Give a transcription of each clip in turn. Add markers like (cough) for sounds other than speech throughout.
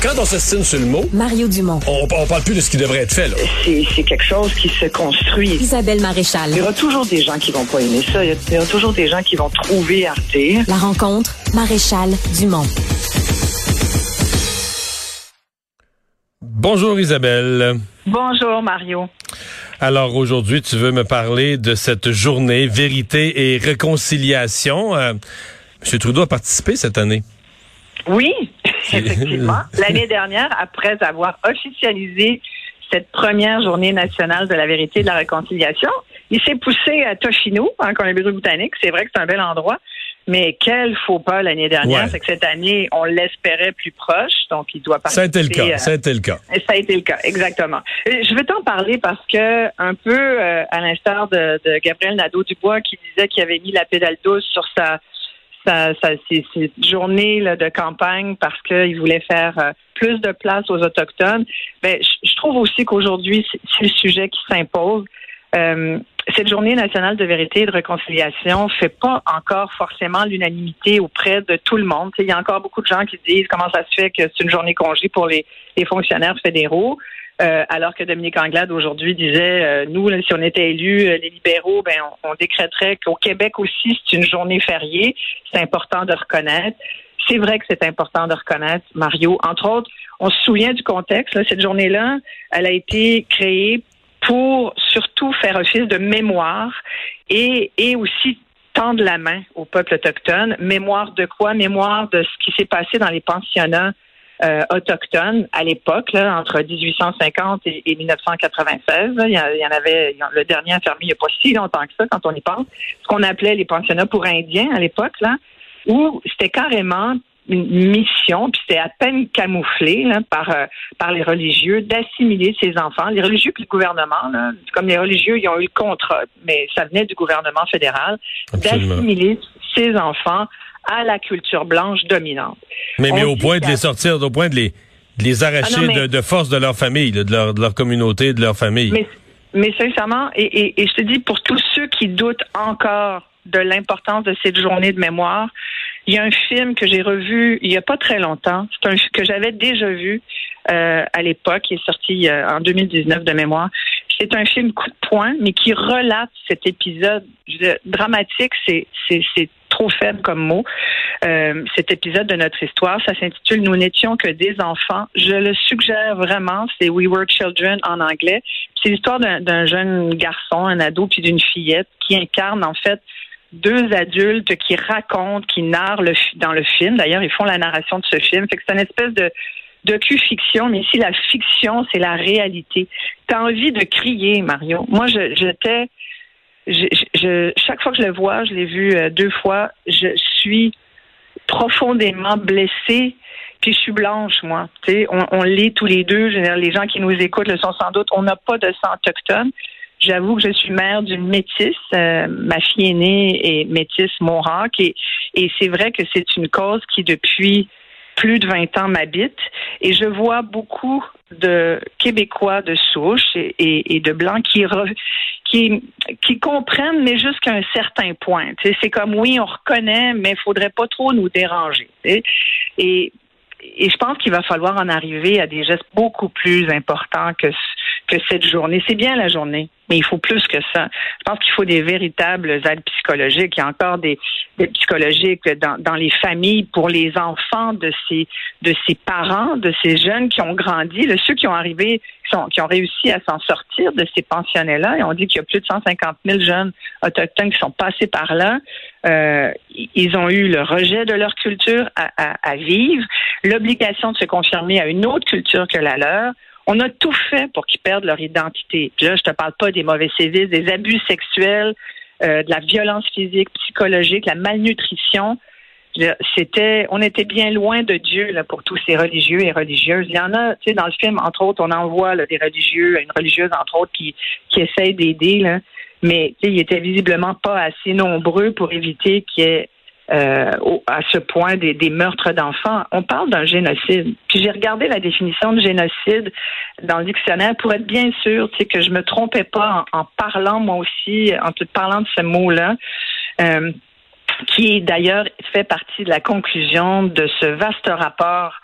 Quand on s'estime sur le mot, Mario Dumont. on, on parle plus de ce qui devrait être fait. Là. C'est c'est quelque chose qui se construit. Isabelle Maréchal. Il y aura toujours des gens qui vont pas aimer ça. Il y a- il y aura toujours des gens qui vont trouver Arte. La rencontre, Maréchal Dumont. Bonjour Isabelle. Bonjour Mario. Alors aujourd'hui, tu veux me parler de cette journée vérité et réconciliation. Euh, M. Trudeau a participé cette année. Oui, (laughs) effectivement. L'année dernière, après avoir officialisé cette première journée nationale de la vérité et de la réconciliation, il s'est poussé à Toshino, en Colombie-Britannique. C'est vrai que c'est un bel endroit. Mais quel faux pas l'année dernière, Ouais. c'est que cette année, on l'espérait plus proche, donc il doit Ça a été participer. le cas. Ça a été le cas. Et ça a été le cas, exactement. Euh, Je veux t'en parler parce que, un peu euh, à l'instar de, de Gabriel Nadeau-Dubois qui disait qu'il avait mis la pédale douce sur sa, sa, sa de campagne parce qu'il voulait faire euh, plus de place aux Autochtones, ben, je, trouve aussi qu'aujourd'hui, c'est le sujet qui s'impose. Euh, cette journée nationale de vérité et de réconciliation fait pas encore forcément l'unanimité auprès de tout le monde. Il y a encore beaucoup de gens qui disent comment ça se fait que c'est une journée congé pour les fonctionnaires fédéraux, euh, alors que Dominique Anglade aujourd'hui disait euh, nous, là, si on était élus, euh, les libéraux, ben on, on décréterait qu'au Québec aussi c'est une journée fériée. C'est important de reconnaître. C'est vrai que c'est important de reconnaître, Mario. Entre autres, on se souvient du contexte. là, cette journée-là, elle a été créée pour surtout faire office de mémoire et, et aussi tendre la main au peuple autochtone. Mémoire de quoi? Mémoire de ce qui s'est passé dans les pensionnats euh, autochtones à l'époque, entre 1850 et, et 1996. là. il, y en, il y en avait, le dernier a fermé il n'y a pas si longtemps que ça, quand on y pense. Ce qu'on appelait les pensionnats pour Indiens à l'époque, là, où c'était carrément une mission, puis c'était à peine camouflé là, par euh, par les religieux d'assimiler ces enfants. Les religieux puis le gouvernement, là, comme les religieux, ils ont eu le contrat, mais ça venait du gouvernement fédéral, d'assimiler ces enfants à la culture blanche dominante. Mais, au point de les sortir, au point de les, de les arracher Ah non, mais- de, de force de leur famille, de, leur, de leur communauté, de leur famille. Mais, mais sincèrement, et, et, et je te dis, pour tous ceux qui doutent encore de l'importance de cette journée de mémoire, il y a un film que j'ai revu il n'y a pas très longtemps, c'est un que j'avais déjà vu euh, à l'époque, qui est sorti euh, en 2019 de mémoire. C'est un film coup de poing, mais qui relate cet épisode je veux dire, dramatique. C'est trop faible comme mot. Euh, cet épisode de notre histoire, ça s'intitule Nous n'étions que des enfants. Je le suggère vraiment. C'est We Were Children en anglais. C'est l'histoire d'un jeune garçon, un ado, puis d'une fillette qui incarne en fait deux adultes qui racontent, qui narrent dans le film. D'ailleurs, ils font la narration de ce film. C'est une espèce de docu-fiction, mais ici, la fiction, c'est la réalité. T'as envie de crier, Mario. Moi, j'étais... Je, je- chaque fois que je le vois, je l'ai vu euh, deux fois, je suis profondément blessée. Puis je suis blanche, moi. Tu sais, on, on l'est tous les deux. Les gens qui nous écoutent le sont sans doute. On n'a pas de sang autochtone. J'avoue que je suis mère d'une métisse. Euh, ma fille aînée est métisse Mohawk. Et, et c'est vrai que c'est une cause qui, depuis plus de 20 ans, m'habite. Et je vois beaucoup de Québécois de souche et, de Blancs qui, re- qui, qui comprennent, mais jusqu'à un certain point. C'est comme, oui, on reconnaît, mais il faudrait pas trop nous déranger. Et, je pense qu'il va falloir en arriver à des gestes beaucoup plus importants que, que cette journée. C'est bien la journée, mais il faut plus que ça. Je pense qu'il faut des véritables aides psychologiques. Il y a encore des, des psychologiques dans, dans les familles pour les enfants de ces, de ces parents, de ces jeunes qui ont grandi, là, ceux qui ont arrivé, qui, sont, qui ont réussi à s'en sortir de ces pensionnats-là. Et on dit qu'il y a plus de 150 000 jeunes autochtones qui sont passés par là. Euh, ils ont eu le rejet de leur culture à, à, à vivre, l'obligation de se confirmer à une autre culture que la leur. On a tout fait pour qu'ils perdent leur identité. Puis là, je te parle pas des mauvais sévices, des abus sexuels, euh, de la violence physique, psychologique, la malnutrition. C'était, on était bien loin de Dieu pour tous ces religieux et religieuses. Il y en a, tu sais, dans le film, entre autres, on en voit des religieux, une religieuse entre autres qui qui essaye d'aider mais ils étaient visiblement pas assez nombreux pour éviter qu'il y ait euh, au- à ce point des, des meurtres d'enfants. On parle d'un génocide. Puis j'ai regardé la définition de génocide dans le dictionnaire pour être bien sûr que je me trompais pas en, en parlant moi aussi, en te parlant de ce mot-là. Euh, qui d'ailleurs fait partie de la conclusion de ce vaste rapport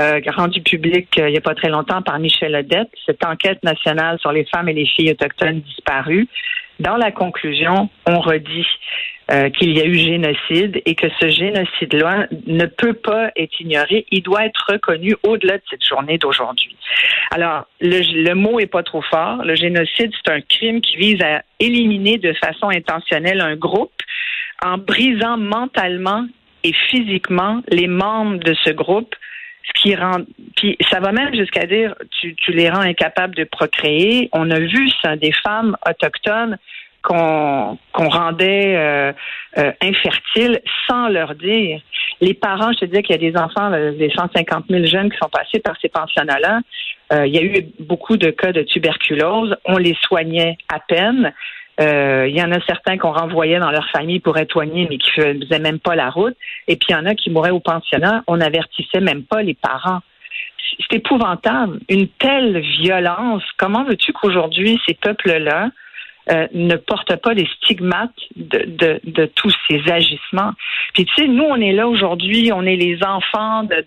euh, rendu public il n'y a pas très longtemps par Michel Odette, cette enquête nationale sur les femmes et les filles autochtones disparues. Dans la conclusion, on redit euh, qu'il y a eu génocide et que ce génocide-là ne peut pas être ignoré. Il doit être reconnu au-delà de cette journée d'aujourd'hui. Alors, le, mot est pas trop fort. Le génocide, c'est un crime qui vise à éliminer de façon intentionnelle un groupe en brisant mentalement et physiquement les membres de ce groupe ce qui rend puis ça va même jusqu'à dire tu, tu les rends incapables de procréer. On a vu ça des femmes autochtones qu'on rendait euh, euh, infertiles sans leur dire. Les parents, je te dis qu'il y a des enfants, des 150 000 jeunes qui sont passés par ces pensionnats-là. Euh, il y a eu beaucoup de cas de tuberculose. On les soignait à peine. Euh, il y en a certains qu'on renvoyait dans leur famille pour être soignés, mais qui faisaient même pas la route. Et puis il y en a qui mouraient au pensionnat. On n'avertissait même pas les parents. C'est épouvantable. Une telle violence. Comment veux-tu qu'aujourd'hui, ces peuples-là euh, ne portent pas les stigmates de, de, tous ces agissements. Puis tu sais, nous, on est là aujourd'hui, on est les enfants de,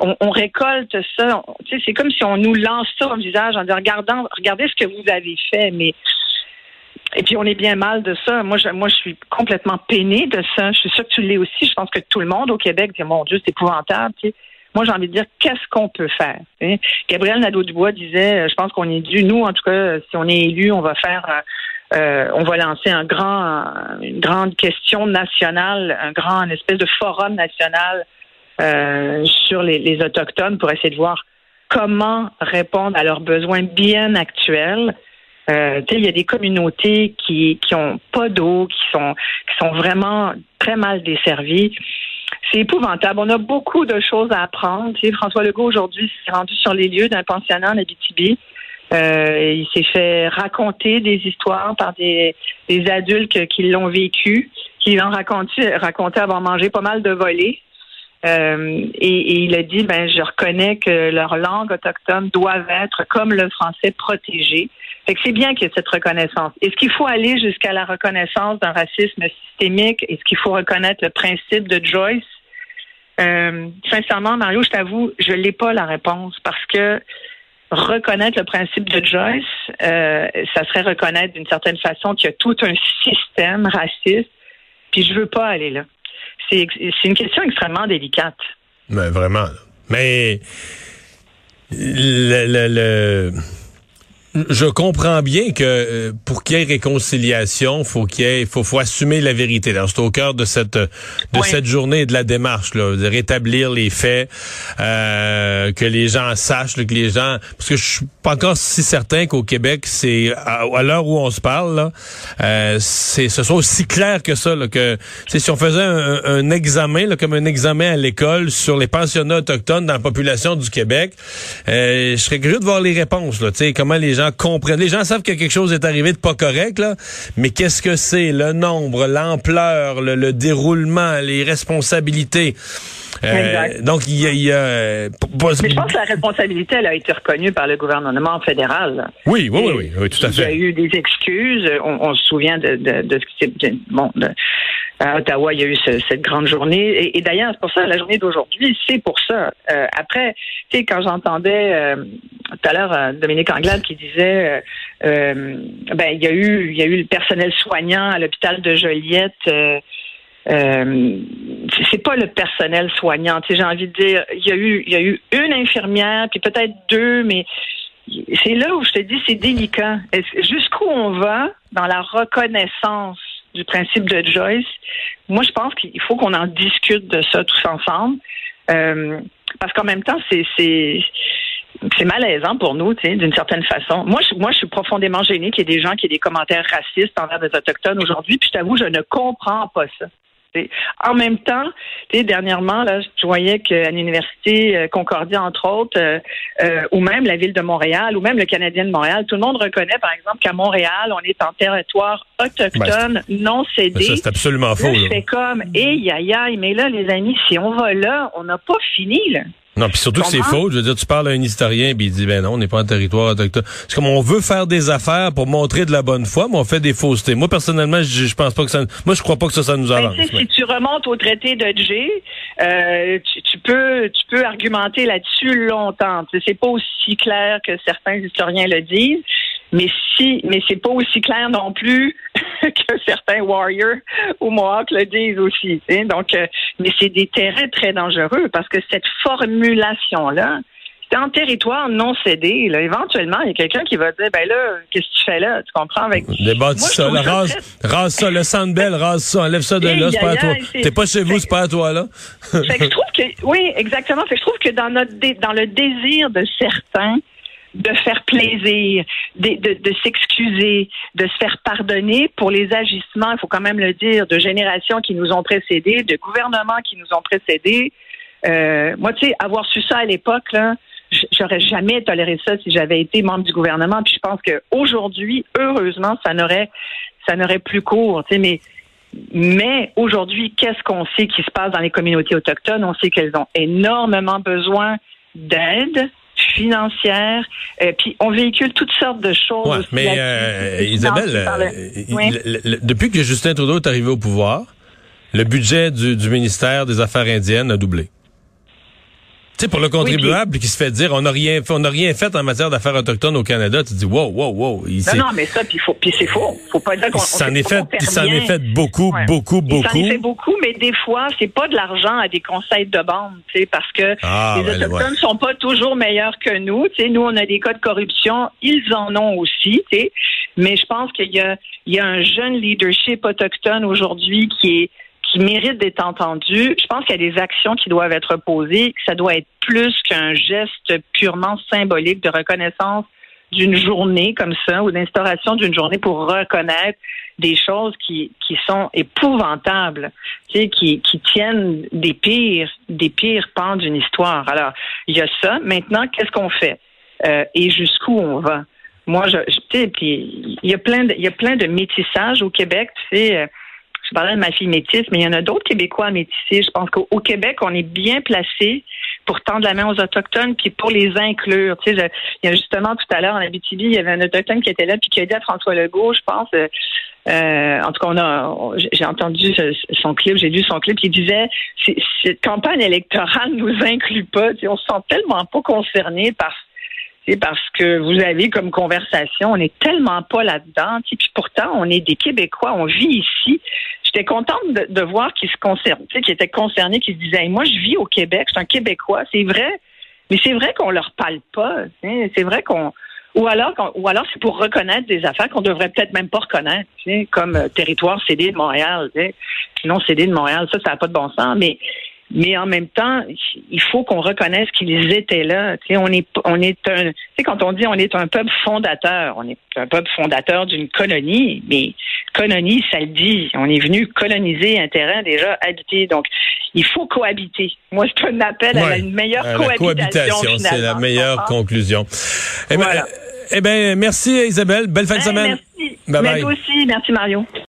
on, récolte ça. Tu sais, c'est comme si on nous lance ça au visage en disant regardez, regardez ce que vous avez fait, mais et puis on est bien mal de ça. Moi, je, moi, je suis complètement peinée de ça. Je suis sûre que tu l'es aussi. Je pense que tout le monde au Québec dit mon Dieu, c'est épouvantable. Moi, j'ai envie de dire qu'est-ce qu'on peut faire. Gabriel Nadeau-Dubois disait, je pense qu'on est dû, nous, en tout cas, si on est élu, on va faire euh, euh, on va lancer un grand, une grande question nationale, un grand une espèce de forum national euh, sur les, les, autochtones pour essayer de voir comment répondre à leurs besoins bien actuels euh, il y a des communautés qui qui ont pas d'eau, qui sont qui sont vraiment très mal desservies. C'est épouvantable. On a beaucoup de choses à apprendre. Tu François Legault aujourd'hui s'est rendu sur les lieux d'un pensionnat en Abitibi. Euh, il s'est fait raconter des histoires par des, des adultes qui l'ont vécu, qui l'ont raconté, raconté avoir mangé pas mal de volets. Euh, et, et, il a dit, ben, je reconnais que leur langue autochtone doit être, comme le français, protégée. Fait que c'est bien qu'il y ait cette reconnaissance. Est-ce qu'il faut aller jusqu'à la reconnaissance d'un racisme systémique? Est-ce qu'il faut reconnaître le principe de Joyce? Euh, sincèrement, Mario, je t'avoue, je n'ai pas la réponse parce que reconnaître le principe de Joyce, euh, ça serait reconnaître d'une certaine façon qu'il y a tout un système raciste. Puis je veux pas aller là. C'est une question extrêmement délicate. Mais vraiment. Mais le je comprends bien que euh, pour qu'il y ait réconciliation, faut qu'il y ait, faut, faut assumer la vérité. C'est au cœur de cette de cette journée et de la démarche, là, de rétablir les faits, euh, que les gens sachent, que les gens, parce que je suis pas encore si certain qu'au Québec, c'est à, l'heure où on se parle, là, euh, c'est ce soit aussi clair que ça, là, que si on faisait un, examen, là, comme un examen à l'école sur les pensionnats autochtones dans la population du Québec, euh, je serais curieux de voir les réponses, là, comment les gens comprennent. Les gens savent que quelque chose est arrivé de pas correct, là, mais qu'est-ce que c'est? Le nombre, l'ampleur, le, déroulement, les responsabilités. Euh, donc, il y a... Y a mais je pense que la responsabilité, elle a été reconnue par le gouvernement fédéral. Oui, oui, oui, oui, tout à fait. Il y a eu des excuses. On, se souvient de, de, de ce qui s'est... Bon, à Ottawa, il y a eu cette grande journée. Et, d'ailleurs, c'est pour ça, la journée d'aujourd'hui, c'est pour ça. Euh, après, tu sais, quand j'entendais euh, tout à l'heure euh, Dominique Anglade qui disait, ben, il y a eu, il y a eu le personnel soignant à l'hôpital de Joliette. Euh, c'est pas le personnel soignant. J'ai envie de dire, il y a eu, il y a eu une infirmière, puis peut-être deux, mais c'est là où je te dis, c'est délicat. Jusqu'où on va dans la reconnaissance du principe de Joyce? Moi, je pense qu'il faut qu'on en discute de ça tous ensemble. Euh, parce qu'en même temps, c'est malaisant pour nous, tu sais, d'une certaine façon. Moi, je, moi, je suis profondément gênée qu'il y ait des gens qui aient des commentaires racistes envers des autochtones aujourd'hui. Puis je t'avoue, je ne comprends pas ça. En même temps, dernièrement, là, je voyais qu'à l'université euh, Concordia, entre autres, euh, euh, ou même la ville de Montréal, ou même le Canadien de Montréal, tout le monde reconnaît, par exemple, qu'à Montréal, on est en territoire autochtone, ben, non cédé. c'est absolument faux. C'est comme, et aïe, aïe, mais là, les amis, si on va là, on n'a pas fini, là. Non, puis surtout que c'est faux. Je veux dire, tu parles à un historien, puis il dit, ben non, on n'est pas en territoire autochtone. C'est comme on veut faire des affaires pour montrer de la bonne foi, mais on fait des faussetés. Moi, personnellement, je, je pense pas que ça... Moi, je crois pas que ça, ça nous Ben, avance. Si tu remontes au traité de G, euh, tu, tu peux tu peux argumenter là-dessus longtemps. C'est pas aussi clair que certains historiens le disent, mais si mais c'est pas aussi clair non plus (laughs) que certains warriors ou Mohawks le disent aussi. tu sais. Donc, euh, mais c'est des terrains très dangereux parce que cette formulation là. C'est en territoire non cédé. Là. Éventuellement, il y a quelqu'un qui va dire, ben là, qu'est-ce que tu fais là? Tu comprends? Avec... Je ça, là, rase, rase ça, le sandbell, rase ça, enlève ça de là, c'est pas à toi. T'es pas chez vous, c'est pas à toi, là. Fait que je trouve que, oui, exactement. Fait que je trouve que dans notre, dé- dans le désir de certains de faire plaisir, de, de, de s'excuser, de se faire pardonner pour les agissements, il faut quand même le dire, de générations qui nous ont précédés, de gouvernements qui nous ont précédés. Euh, moi, tu sais, avoir su ça à l'époque, j'aurais jamais toléré ça si j'avais été membre du gouvernement. Puis je pense qu'aujourd'hui, heureusement, ça n'aurait ça n'aurait plus cours. Tu sais, mais mais aujourd'hui, qu'est-ce qu'on sait qui se passe dans les communautés autochtones? On sait qu'elles ont énormément besoin d'aide financière. Euh, puis on véhicule toutes sortes de choses. Ouais, mais euh, Isabelle, le- euh, il- Oui. le- le- depuis que Justin Trudeau est arrivé au pouvoir, le budget du, du ministère des Affaires indiennes a doublé. Sais, pour le contribuable qui se fait dire on n'a rien fait, on n'a rien fait en matière d'affaires autochtones au Canada, tu dis wow, wow, wow. Il, Non, non, mais ça, puis faut, puis c'est faux. Faut pas dire qu'on s'en est fait, s'en est fait beaucoup, Ouais. beaucoup, Il s'en beaucoup. est fait beaucoup, mais des fois, c'est pas de l'argent à des conseils de bande, tu sais, parce que Ah, les ben, Autochtones ouais. sont pas toujours meilleurs que nous. Tu sais, nous, on a des cas de corruption, ils en ont aussi, tu sais. Mais je pense qu'il y a, il y a un jeune leadership autochtone aujourd'hui qui est qui mérite d'être entendu. Je pense qu'il y a des actions qui doivent être posées, ça doit être plus qu'un geste purement symbolique de reconnaissance d'une journée comme ça ou d'instauration d'une journée pour reconnaître des choses qui, qui sont épouvantables, tu sais, qui, qui tiennent des pires, des pires pans d'une histoire. Alors, il y a ça. Maintenant, qu'est-ce qu'on fait? Euh, et jusqu'où on va? Moi, je, tu sais, puis il y a plein de, il y a plein de métissage au Québec, tu sais. Je parlais de ma fille métisse, mais il y en a d'autres Québécois métissés. Je pense qu'au au Québec, on est bien placé pour tendre la main aux Autochtones puis pour les inclure. Tu sais, il y a justement tout à l'heure en Abitibi, il y avait un Autochtone qui était là puis qui a dit à François Legault, je pense, euh, euh, en tout cas, on a, j'ai entendu son clip, j'ai lu son clip, il disait, cette campagne électorale nous inclut pas. Tu sais, on se sent tellement pas concerné par c'est parce que vous avez comme conversation, on n'est tellement pas là-dedans. tu Puis pourtant, on est des Québécois, on vit ici. J'étais contente de, de voir qu'ils se concernent, tu sais, qu'ils étaient concernés, qu'ils se disaient, moi, je vis au Québec, je suis un Québécois, c'est vrai. Mais c'est vrai qu'on leur parle pas. C'est vrai qu'on ou alors, ou alors c'est pour reconnaître des affaires qu'on devrait peut-être même pas reconnaître, tu sais, comme euh, territoire cédé de Montréal. tu sais. Sinon, cédé de Montréal, ça, ça n'a pas de bon sens. Mais mais en même temps, il faut qu'on reconnaisse qu'ils étaient là. Tu sais, on est, on est un, tu sais, quand on dit on est un peuple fondateur, on est un peuple fondateur d'une colonie, mais colonie, ça le dit. On est venu coloniser un terrain déjà habité. Donc, il faut cohabiter. Moi, c'est un appel à une meilleure cohabitation. cohabitation, c'est la meilleure Ah. conclusion. Eh ben, Voilà. eh ben, merci Isabelle. Belle fin de Hey, semaine. merci. Bye Mais bye. toi aussi. Merci, Mario.